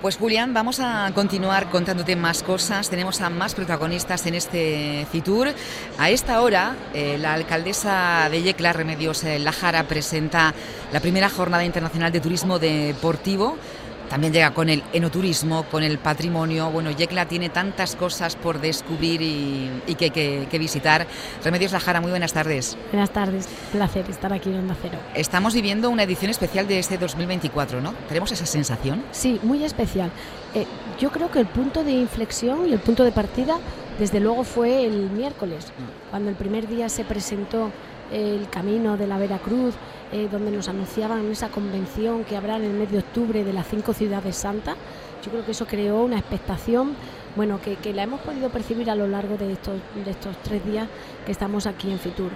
Pues Julián, vamos a continuar contándote más cosas. Tenemos a más protagonistas en este Fitur. A esta hora, eh, la alcaldesa de Yecla, Remedios eh, Lajara, presenta la primera jornada internacional de turismo deportivo también llega con el enoturismo, con el patrimonio. Bueno, Yecla tiene tantas cosas por descubrir y, que, que, visitar. Remedios Lajara, muy buenas tardes. Buenas tardes, placer estar aquí en Onda Cero. Estamos viviendo una edición especial de este 2024, ¿no? ¿Tenemos esa sensación? Sí, muy especial. Eh, yo creo que el punto de inflexión y el punto de partida, desde luego, fue el miércoles, mm. cuando el primer día se presentó el camino de la Veracruz, eh, donde nos anunciaban esa convención que habrá en el mes de octubre de las cinco ciudades santas. Yo creo que eso creó una expectación, bueno, que, la hemos podido percibir a lo largo de estos, de estos tres días que estamos aquí en Fitur.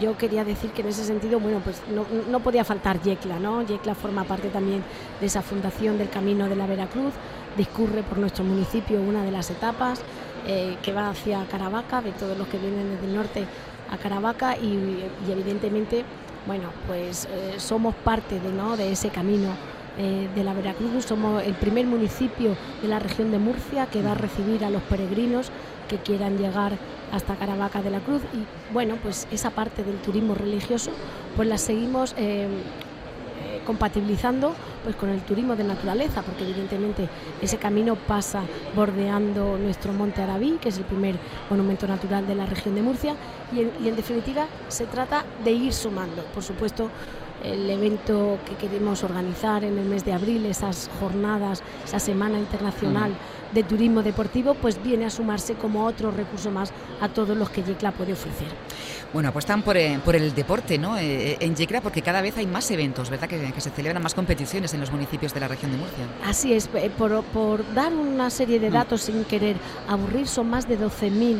Yo quería decir que en ese sentido, bueno, pues no, podía faltar Yecla, ¿no? Yecla forma parte también de esa fundación del Camino de la Veracruz, discurre por nuestro municipio una de las etapas eh, que va hacia Caravaca, de todos los que vienen desde el norte a Caravaca y, evidentemente, bueno, pues eh, somos parte de, ¿no? de ese camino eh, de la Veracruz, somos el primer municipio de la región de Murcia que va a recibir a los peregrinos que quieran llegar hasta Caravaca de la Cruz y bueno, pues esa parte del turismo religioso pues la seguimos eh, compatibilizando pues con el turismo de naturaleza, porque evidentemente ese camino pasa bordeando nuestro Monte Arabí, que es el primer monumento natural de la región de Murcia, y en, definitiva se trata de ir sumando, por supuesto, el evento que queremos organizar en el mes de abril, esas jornadas, esa Semana Internacional de Turismo Deportivo, pues viene a sumarse como otro recurso más a todos los que Yecla puede ofrecer. Bueno, apuestan por, eh, por el deporte ¿no? Eh, en Yecla porque cada vez hay más eventos, ¿verdad? Que, se celebran más competiciones en los municipios de la región de Murcia. Así es, eh, por, dar una serie de mm. datos sin querer aburrir, son más de 12.000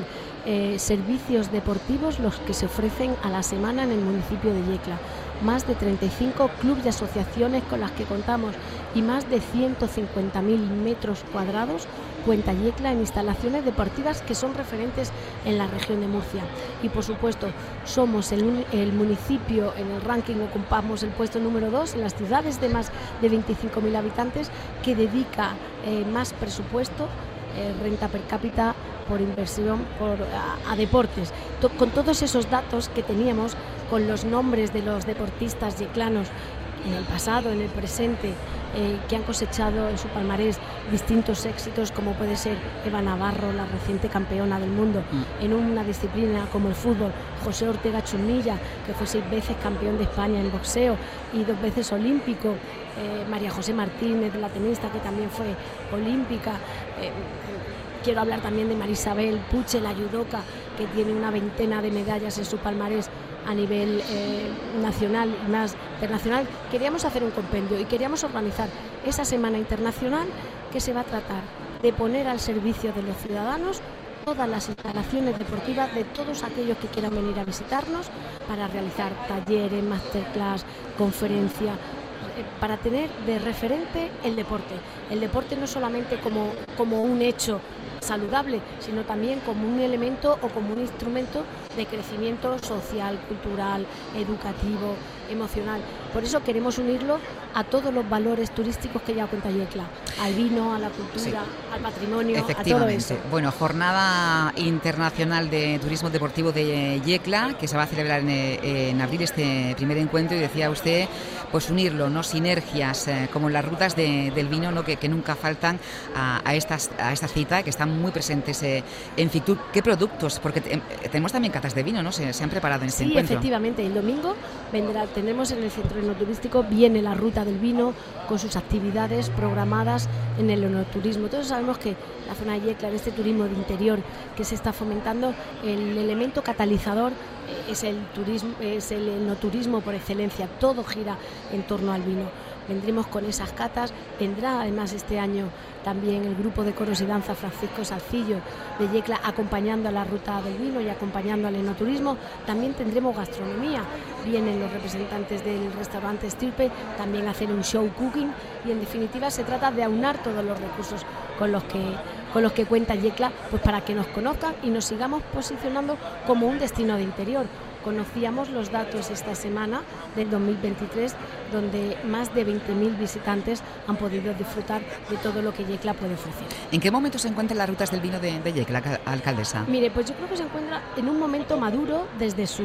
servicios deportivos los que se ofrecen a la semana en el municipio de Yecla más de 35 clubes y asociaciones con las que contamos y más de 150.000 metros cuadrados cuenta Yecla en instalaciones deportivas que son referentes en la región de Murcia. Y por supuesto, somos el, municipio en el ranking, ocupamos el puesto número 2 en las ciudades de más de 25.000 habitantes que dedica eh, más presupuesto, renta per cápita por inversión por, a, deportes. con todos esos datos que teníamos, con los nombres de los deportistas yeclanos en el pasado, en el presente, eh, que han cosechado en su palmarés distintos éxitos, como puede ser Eva Navarro, la reciente campeona del mundo, mm. en una disciplina como el fútbol, José Ortega Chumilla, que fue seis veces campeón de España en boxeo y dos veces olímpico, eh, María José Martínez, la tenista, que también fue olímpica. Eh, Quiero hablar también de Marisabel Puche, la judoka, que tiene una veintena de medallas en su palmarés a nivel eh, nacional y más internacional. Queríamos hacer un compendio y queríamos organizar esa semana internacional que se va a tratar de poner al servicio de los ciudadanos todas las instalaciones deportivas de todos aquellos que quieran venir a visitarnos para realizar talleres, masterclass, conferencias, eh, para tener de referente el deporte. El deporte no solamente como, como un hecho saludable, sino también como un elemento o como un instrumento de crecimiento social, cultural, educativo, emocional. Por eso queremos unirlo a todos los valores turísticos que ya cuenta Yecla, al vino, a la cultura, al patrimonio, a todo eso. Bueno, jornada internacional de turismo deportivo de Yecla, que se va a celebrar en, abril este primer encuentro y decía usted, pues unirlo, no sinergias, eh, como las rutas del vino, ¿no? que, nunca faltan a, estas, a esta cita, que están muy presentes eh, en Fitur. ¿Qué productos? Porque tenemos también catas de vino, ¿no? Se, han preparado en este sí, encuentro. Sí, efectivamente. El domingo vendrá, tenemos en el centro enoturístico, viene la ruta del vino con sus actividades programadas en el enoturismo. Todos sabemos que la zona de Yecla, este turismo de interior que se está fomentando, el elemento catalizador eh, es el turismo, es el enoturismo por excelencia. Todo gira en torno al vino vendremos con esas catas. Vendrá además este año también el grupo de coros y danza Francisco Salcillo de Yecla acompañando a la ruta del vino y acompañando al enoturismo. También tendremos gastronomía. Vienen los representantes del restaurante Estirpe también a hacer un show cooking y en definitiva se trata de aunar todos los recursos con los que con los que cuenta Yecla, pues para que nos conozcan y nos sigamos posicionando como un destino de interior Conocíamos los datos esta semana del 2023, donde más de 20.000 visitantes han podido disfrutar de todo lo que Yecla puede ofrecer. ¿En qué momento se encuentran las rutas del vino de, de Yecla, alcaldesa? Mire, pues yo creo que se encuentra en un momento maduro desde su,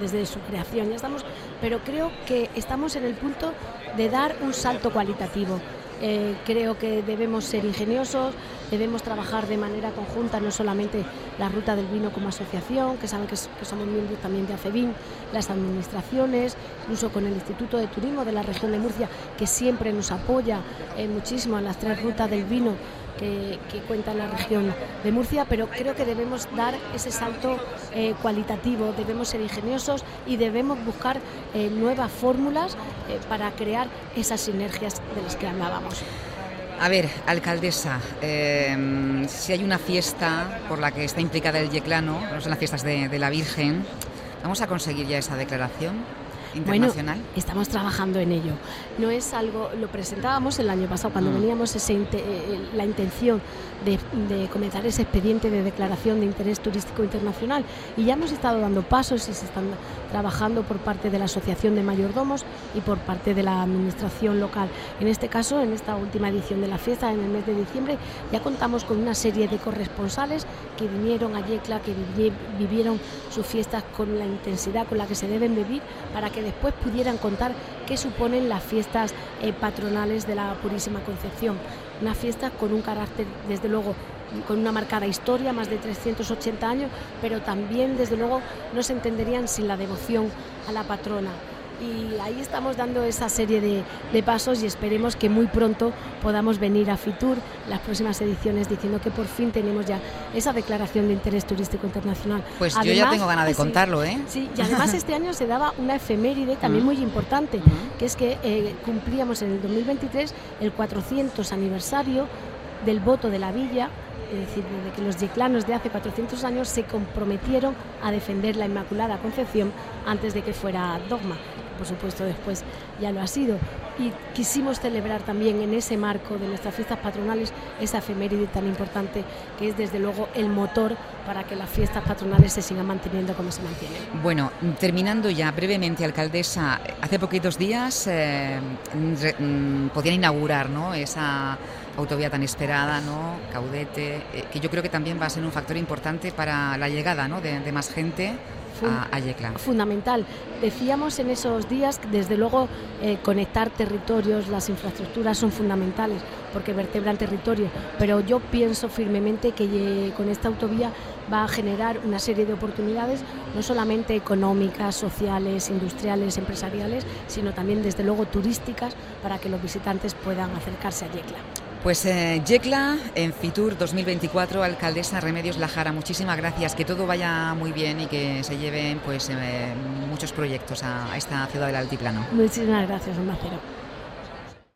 desde su creación. Ya estamos, pero creo que estamos en el punto de dar un salto cualitativo. Eh, creo que debemos ser ingeniosos, debemos trabajar de manera conjunta, no solamente la Ruta del Vino como asociación, que saben que, somos miembros también de ACEBIN, las administraciones, incluso con el Instituto de Turismo de la región de Murcia, que siempre nos apoya eh, muchísimo en las tres rutas del vino que, cuenta la región de Murcia, pero creo que debemos dar ese salto eh, cualitativo, debemos ser ingeniosos y debemos buscar eh, nuevas fórmulas eh, para crear esas sinergias de las que hablábamos. A ver, alcaldesa, si hay una fiesta por la que está implicada el Yeclano, no son las fiestas de la Virgen, ¿vamos a conseguir ya esa declaración? Internacional? Bueno, estamos trabajando en ello. No es algo, lo presentábamos el año pasado cuando mm. veníamos ese, eh, la intención de, comenzar ese expediente de declaración de interés turístico internacional y ya hemos estado dando pasos y se están trabajando por parte de la Asociación de Mayordomos y por parte de la Administración local. En este caso, en esta última edición de la fiesta, en el mes de diciembre, ya contamos con una serie de corresponsales que vinieron a Yecla, que vivieron sus fiestas con la intensidad con la que se deben vivir para que después pudieran contar qué suponen las fiestas eh, patronales de la Purísima Concepción. Una fiesta con un carácter, desde luego, con una marcada historia, más de 380 años, pero también, desde luego, no se entenderían sin la devoción a la patrona y ahí estamos dando esa serie de, pasos y esperemos que muy pronto podamos venir a Fitur las próximas ediciones diciendo que por fin tenemos ya esa declaración de interés turístico internacional. Pues yo ya tengo ganas de contarlo, ¿eh? Sí, y además este año se daba una efeméride también muy importante, que es que eh, cumplíamos en el 2023 el 400 aniversario del voto de la villa es decir, desde que los yeclanos de hace 400 años se comprometieron a defender la Inmaculada Concepción antes de que fuera dogma por supuesto después ya lo ha sido. Y quisimos celebrar también en ese marco de nuestras fiestas patronales esa efeméride tan importante que es desde luego el motor para que las fiestas patronales se sigan manteniendo como se mantienen. Bueno, terminando ya brevemente, alcaldesa, hace poquitos días eh, mm, podían inaugurar ¿no? esa autovía tan esperada, ¿no? Caudete, eh, que yo creo que también va a ser un factor importante para la llegada ¿no? de más gente Fundamental. Decíamos en esos días desde luego eh, conectar territorios, las infraestructuras son fundamentales porque vertebran territorio, pero yo pienso firmemente que eh, con esta autovía va a generar una serie de oportunidades, no solamente económicas, sociales, industriales, empresariales, sino también desde luego turísticas para que los visitantes puedan acercarse a Yecla. Pues eh, Yecla, en Fitur 2024, alcaldesa Remedios Lajara, muchísimas gracias, que todo vaya muy bien y que se lleven pues eh, muchos proyectos a, esta ciudad del altiplano. Muchísimas gracias, Macero.